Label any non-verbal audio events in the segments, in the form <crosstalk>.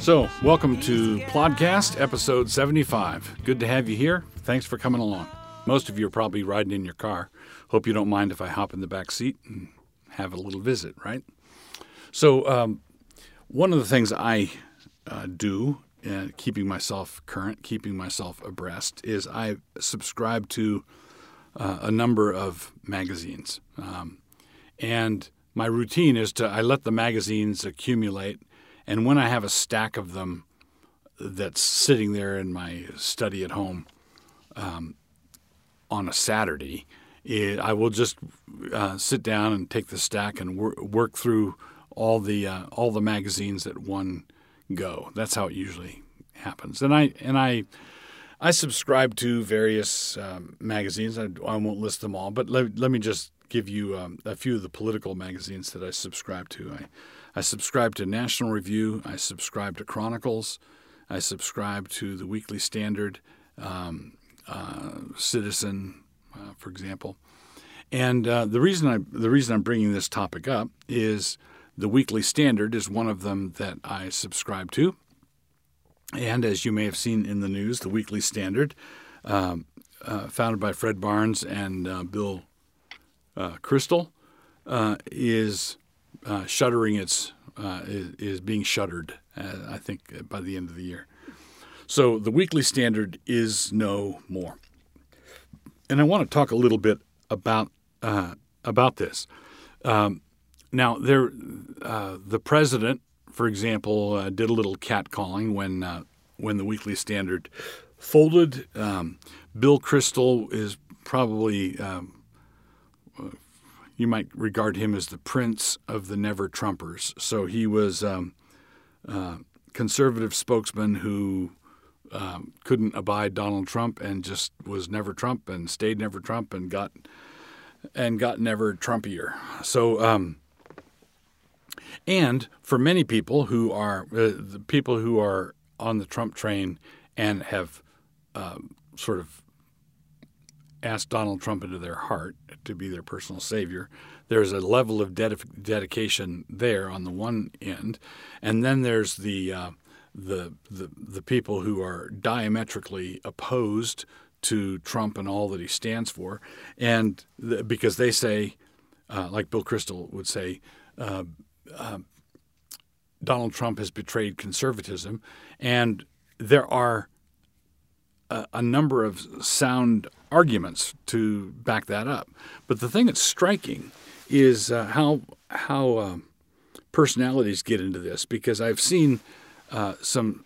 So, welcome to Plodcast, episode 75. Good to have you here. Thanks for coming along. Most of you are probably riding in your car. Hope you don't mind if I hop in the back seat and have a little visit, right? So, um, one of the things I uh, do, uh, keeping myself current, keeping myself abreast, is I subscribe to uh, a number of magazines. Um, and my routine is to I let the magazines accumulate, and when I have a stack of them that's sitting there in my study at home um, on a Saturday, it, I will just uh, sit down and take the stack and wor- work through all the uh, all the magazines at one go. That's how it usually happens. And I and I I subscribe to various um, magazines. I, I, won't list them all, but let, let me just give you um, a few of the political magazines that I subscribe to. I, I subscribe to National Review. I subscribe to Chronicles. I subscribe to the Weekly Standard, um, uh, Citizen, uh, for example. And uh, the reason I the reason I'm bringing this topic up is the Weekly Standard is one of them that I subscribe to. And as you may have seen in the news, the Weekly Standard, um, uh, founded by Fred Barnes and uh, Bill uh, uh, is uh, shuttering its uh, is, being shuttered. I think by the end of the year. So the Weekly Standard is no more. And I want to talk a little bit about about this. Um, now, there, the president for example, uh, did a little catcalling when uh, when the Weekly Standard folded. Um, Bill Kristol is probably um, you might regard him as the prince of the never Trumpers. So he was um, uh, conservative spokesman who um, couldn't abide Donald Trump and just was never Trump and stayed never Trump and got and got never Trumpier. So um, and for many people who are uh, the people who are on the Trump train and have um, sort of asked Donald Trump into their heart to be their personal savior, there's a level of ded- dedication there on the one end, and then there's the, uh, the the the people who are diametrically opposed to Trump and all that he stands for, and the, because they say, uh, like Bill Kristol would say. Uh, uh, Donald Trump has betrayed conservatism, and there are a, number of sound arguments to back that up. But the thing that's striking is uh, how how uh, personalities get into this, because I've seen uh, some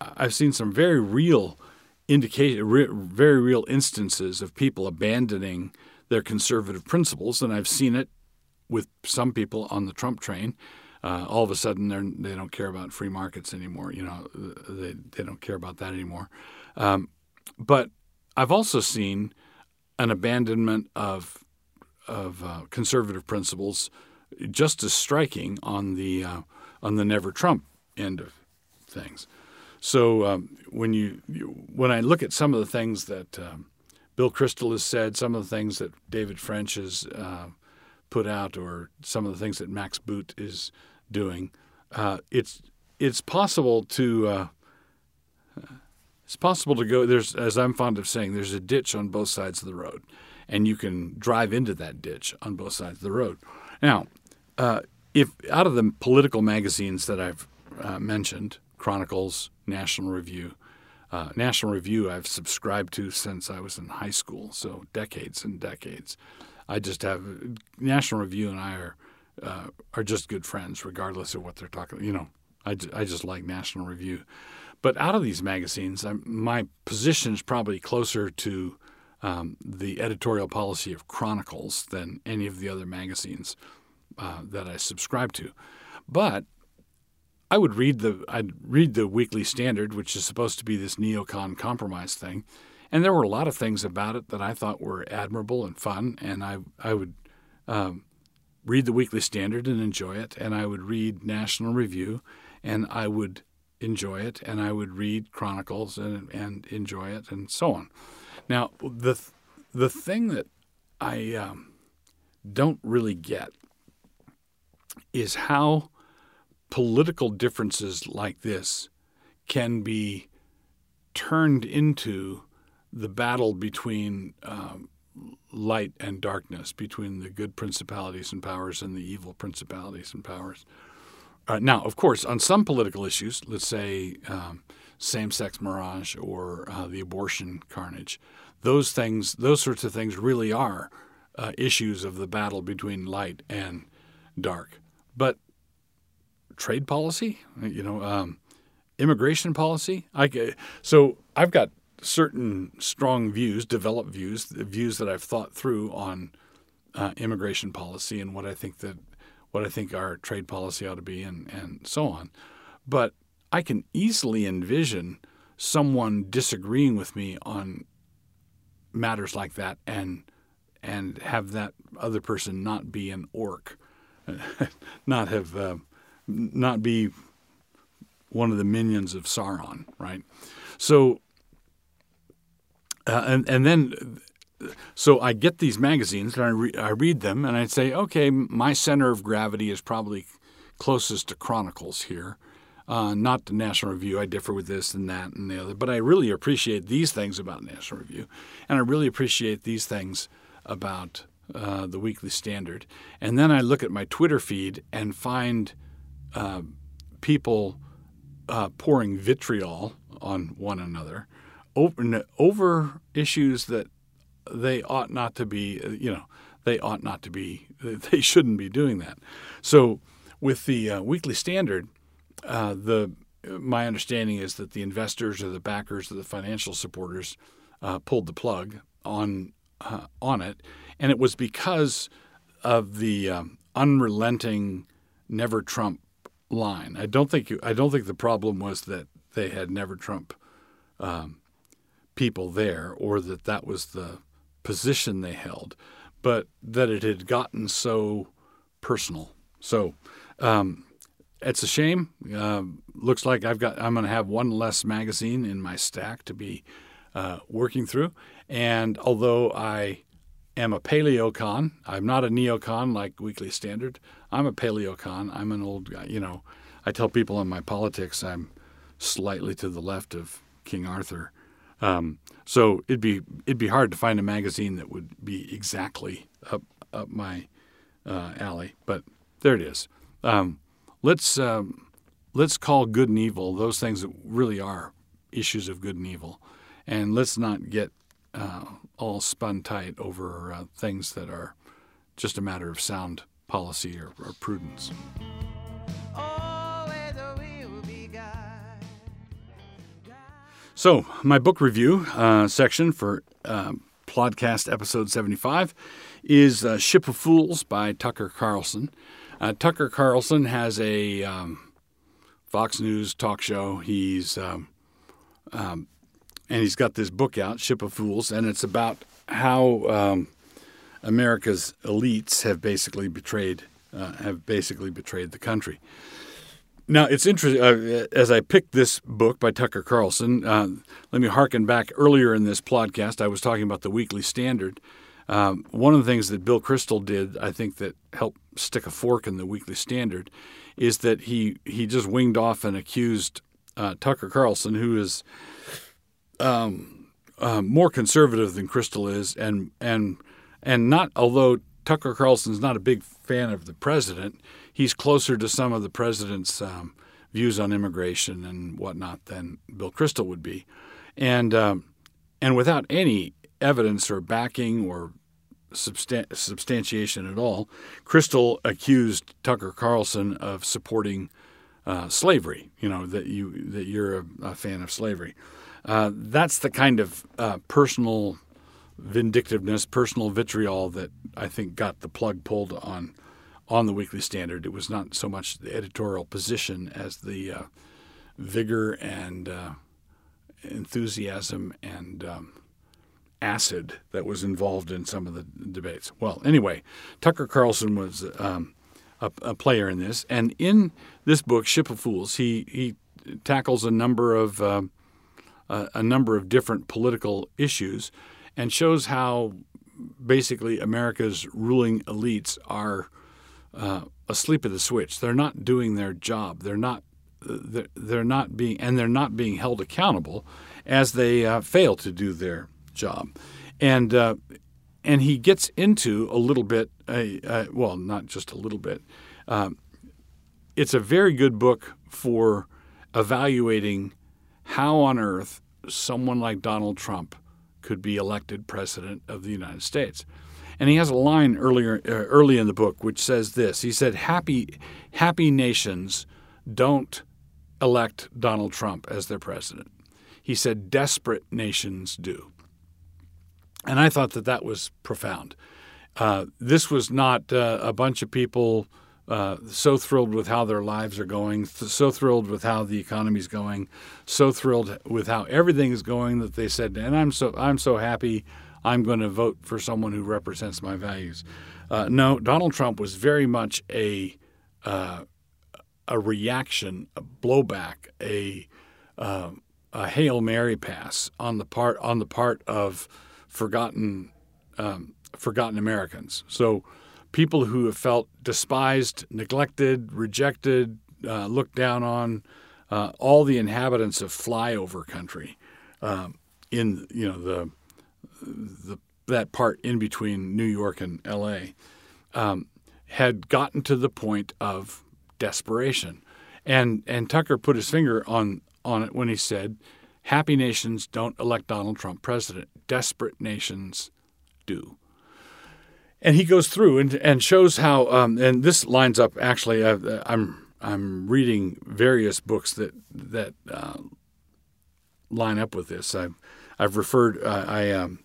I've seen some very real indication, re- very real instances of people abandoning their conservative principles, and I've seen it with some people on the Trump train. Uh, all of a sudden, they don't care about free markets anymore. You know, they, they don't care about that anymore. Um, but I've also seen an abandonment of of uh, conservative principles just as striking on the uh, on the never Trump end of things. So um, when you, you, when I look at some of the things that um, Bill Kristol has said, some of the things that David French has uh, put out or some of the things that Max Boot is doing, uh, it's it's possible to uh, it's possible to go. There's as I'm fond of saying, there's a ditch on both sides of the road, and you can drive into that ditch on both sides of the road. Now, uh, if out of the political magazines that I've uh, mentioned, Chronicles, National Review. Uh, National Review, I've subscribed to since I was in high school, so decades and decades. I just have National Review and I are uh, are just good friends, regardless of what they're talking. You know, I, I just like National Review. But out of these magazines, I'm, my position is probably closer to um, the editorial policy of Chronicles than any of the other magazines uh, that I subscribe to. But I would read the I'd read the Weekly Standard, which is supposed to be this neocon compromise thing, and there were a lot of things about it that I thought were admirable and fun, and I I would um, read the Weekly Standard and enjoy it, and I would read National Review, and I would enjoy it, and I would read Chronicles and and enjoy it, and so on. Now the the thing that I um, don't really get is how political differences like this can be turned into the battle between um, light and darkness, between the good principalities and powers and the evil principalities and powers. Uh, now, of course, on some political issues, let's say um, same-sex marriage or uh, the abortion carnage, those things, those sorts of things, really are uh, issues of the battle between light and dark. But trade policy, you know, um, immigration policy. I, so I've got certain strong views, developed views, views that I've thought through on uh, immigration policy and what I think that what I think our trade policy ought to be, and and so on. But I can easily envision someone disagreeing with me on matters like that, and and have that other person not be an orc, <laughs> not have uh, not be one of the minions of Sauron, right? So, uh, and and then, so I get these magazines and I, re- I read them and I say, okay, my center of gravity is probably closest to Chronicles here, uh, not the National Review. I differ with this and that and the other, but I really appreciate these things about National Review, and I really appreciate these things about uh, the Weekly Standard. And then I look at my Twitter feed and find uh, people uh, pouring vitriol on one another over, over issues that they ought not to be, you know, they ought not to be, <laughs> they shouldn't be doing that. So with the uh, Weekly Standard, uh, the my understanding is that the investors or the backers or the financial supporters uh, pulled the plug on uh, on it, and it was because of the um, unrelenting never Trump line. I don't think you, I don't think the problem was that they had never Trump um, people there or that that was the position they held, but that it had gotten so personal. So um, it's a shame. Uh, looks like I've got I'm going to have one less magazine in my stack to be uh, working through. And although I am a paleocon. I'm not a neocon like Weekly Standard. I'm a paleocon. I'm an old guy. You know, I tell people in my politics I'm slightly to the left of King Arthur. Um, so it'd be it'd be hard to find a magazine that would be exactly up up my uh, alley. But there it is. Um, let's um, let's call good and evil those things that really are issues of good and evil, and let's not get uh, all spun tight over uh, things that are just a matter of sound policy or, or prudence. So, my book review uh, section for uh, Plodcast episode 75 is uh, Ship of Fools by Tucker Carlson. Uh, Tucker Carlson has a um, Fox News talk show. He's um, um, and he's got this book out, Ship of Fools, and it's about how um, America's elites have basically betrayed uh, have basically betrayed the country. Now it's interesting. Uh, as I picked this book by Tucker Carlson, uh, let me harken back earlier in this podcast. I was talking about the Weekly Standard. Um, one of the things that Bill Kristol did, I think, that helped stick a fork in the Weekly Standard, is that he he just winged off and accused uh, Tucker Carlson, who is um, uh, more conservative than Kristol is, and and and not although Tucker Carlson's not a big fan of the president, he's closer to some of the president's um, views on immigration and whatnot than Bill Kristol would be, and um, and without any evidence or backing or substan- substantiation at all, Kristol accused Tucker Carlson of supporting uh, slavery. You know that you that you're a, a fan of slavery. Uh, that's the kind of uh, personal vindictiveness, personal vitriol that I think got the plug pulled on on the Weekly Standard. It was not so much the editorial position as the uh, vigor and uh, enthusiasm and um, acid that was involved in some of the debates. Well, anyway, Tucker Carlson was um, a, a, player in this, and in this book, Ship of Fools, he he tackles a number of um, a number of different political issues and shows how basically America's ruling elites are uh, asleep at the switch. They're not doing their job. They're not they're, they're not being and they're not being held accountable as they uh, fail to do their job. And uh, and he gets into a little bit, well, not just a little bit. Um, it's a very good book for evaluating how on earth someone like Donald Trump could be elected president of the United States. And he has a line earlier uh, early in the book which says this. He said, "Happy happy nations don't elect Donald Trump as their president." He said, "Desperate nations do." And I thought that that was profound. Uh, this was not uh, a bunch of people uh, so thrilled with how their lives are going, th- so thrilled with how the economy is going, so thrilled with how everything is going that they said, "And I'm so I'm so happy. I'm going to vote for someone who represents my values." Uh, no, Donald Trump was very much a uh, a reaction, a blowback, a uh, a hail mary pass on the part on the part of forgotten um, forgotten Americans. So people who have felt despised, neglected, rejected, uh, looked down on, uh, all the inhabitants of flyover country um, in you know the the that part in between New York and L.A. Um, had gotten to the point of desperation, and and Tucker put his finger on on it when he said, "Happy nations don't elect Donald Trump president. Desperate nations do." And he goes through and, and shows how um, and this lines up actually uh, I'm I'm reading various books that that uh, line up with this. I've I've referred uh, I um,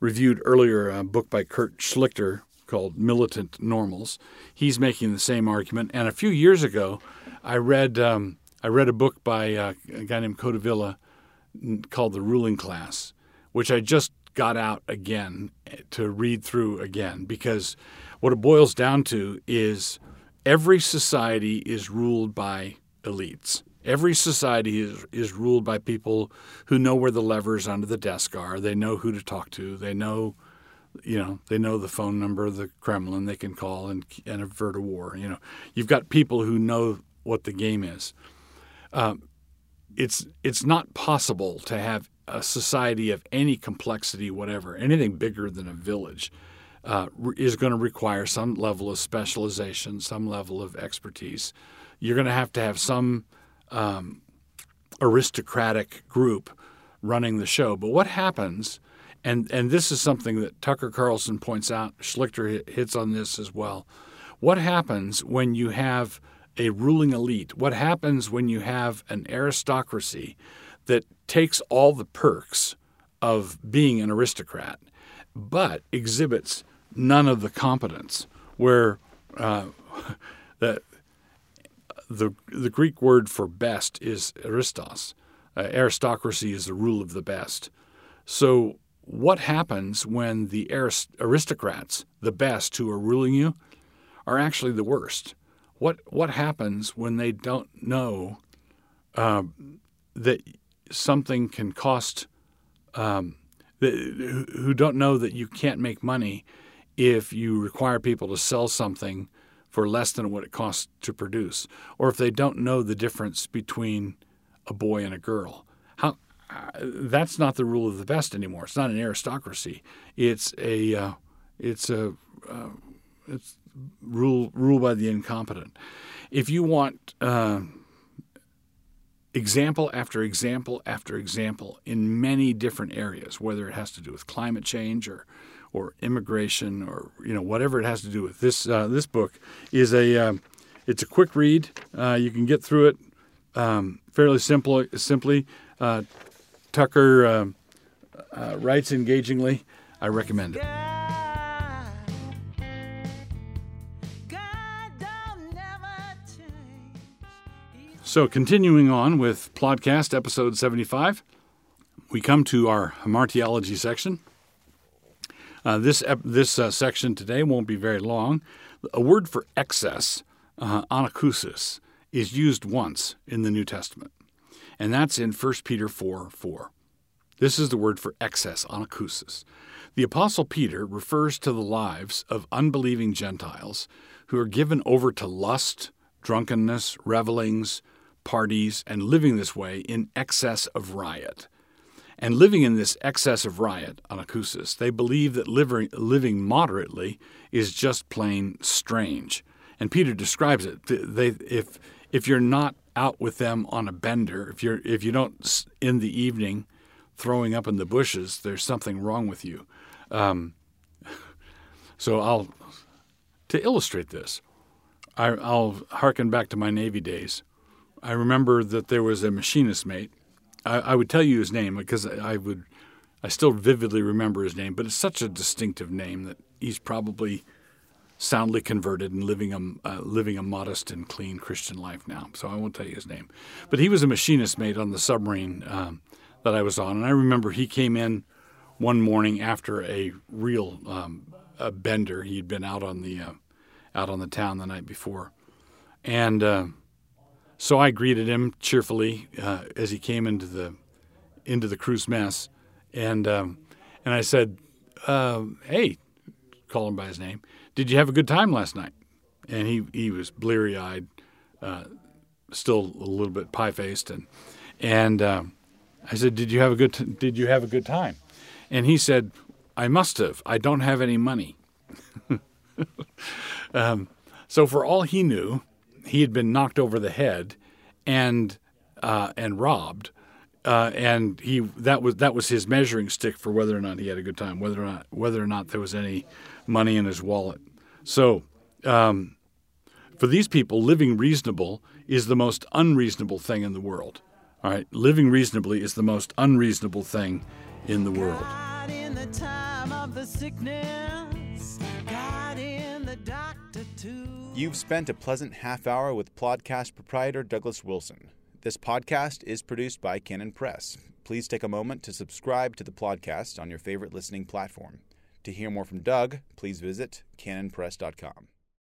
reviewed earlier a book by Kurt Schlichter called Militant Normals. He's making the same argument. And a few years ago I read um, I read a book by uh, a guy named Codevilla called The Ruling Class which I just got out again to read through again because what it boils down to is every society is ruled by elites. Every society is, is ruled by people who know where the levers under the desk are. They know who to talk to. They know, you know, they know the phone number of the Kremlin they can call and, and avert a war. You know, you've got people who know what the game is. Um, it's it's not possible to have a society of any complexity, whatever, anything bigger than a village, uh, is going to require some level of specialization, some level of expertise. You're going to have to have some um, aristocratic group running the show. But what happens, and, and this is something that Tucker Carlson points out, Schlichter hits on this as well. What happens when you have a ruling elite? What happens when you have an aristocracy that takes all the perks of being an aristocrat, but exhibits none of the competence. Where uh, <laughs> the, the the Greek word for best is aristos. Uh, aristocracy is the rule of the best. So, what happens when the arist- aristocrats, the best who are ruling you, are actually the worst? What what happens when they don't know uh, that something can cost um, who don't know that you can't make money if you require people to sell something for less than what it costs to produce, or if they don't know the difference between a boy and a girl. How uh, that's not the rule of the best anymore. It's not an aristocracy. It's a uh, it's a uh, it's rule rule by the incompetent. If you want uh, example after example after example in many different areas, whether it has to do with climate change or or immigration or you know whatever it has to do with. This uh, this book is a um, it's a quick read. Uh, you can get through it um, fairly simple simply. Uh, Tucker um, uh, writes engagingly. I recommend it. So, continuing on with Plodcast episode 75, we come to our hamartiology section. Uh, this this uh, section today won't be very long. A word for excess, uh, anachusis, is used once in the New Testament, and that's in 1 Peter 4 4. This is the word for excess, anachusis. The Apostle Peter refers to the lives of unbelieving Gentiles who are given over to lust, drunkenness, revelings, parties, and living this way in excess of riot. And living in this excess of riot anachusis, they believe that living, living moderately is just plain strange. And Peter describes it. They, if, if you're not out with them on a bender, if, you're, if you don't in the evening throwing up in the bushes, there's something wrong with you. Um, <laughs> so I'll, to illustrate this, I, I'll harken back to my Navy days. I remember that there was a machinist mate I, I would tell you his name because I would, I still vividly remember his name, but it's such a distinctive name that he's probably soundly converted and living a uh, living a modest and clean Christian life now. So I won't tell you his name, but he was a machinist mate on the submarine um, that I was on, and I remember he came in one morning after a real um, a bender. He'd been out on the uh, out on the town the night before, and. Uh, so I greeted him cheerfully uh, as he came into the into the crew's mess, and um, and I said, uh, "Hey," call him by his name. Did you have a good time last night? And he he was bleary eyed, uh, still a little bit pie faced, and and um, I said, "Did you have a good t- Did you have a good time?" And he said, "I must have. I don't have any money." <laughs> um, so for all he knew, he had been knocked over the head and uh, and robbed. Uh, and he that was that was his measuring stick for whether or not he had a good time, whether or not whether or not there was any money in his wallet. So, um, for these people, living reasonable is the most unreasonable thing in the world. All right, living reasonably is the most unreasonable thing in the world. You've spent a pleasant half hour with podcast proprietor Douglas Wilson. This podcast is produced by Canon Press. Please take a moment to subscribe to the podcast on your favorite listening platform. To hear more from Doug, please visit canonpress.com.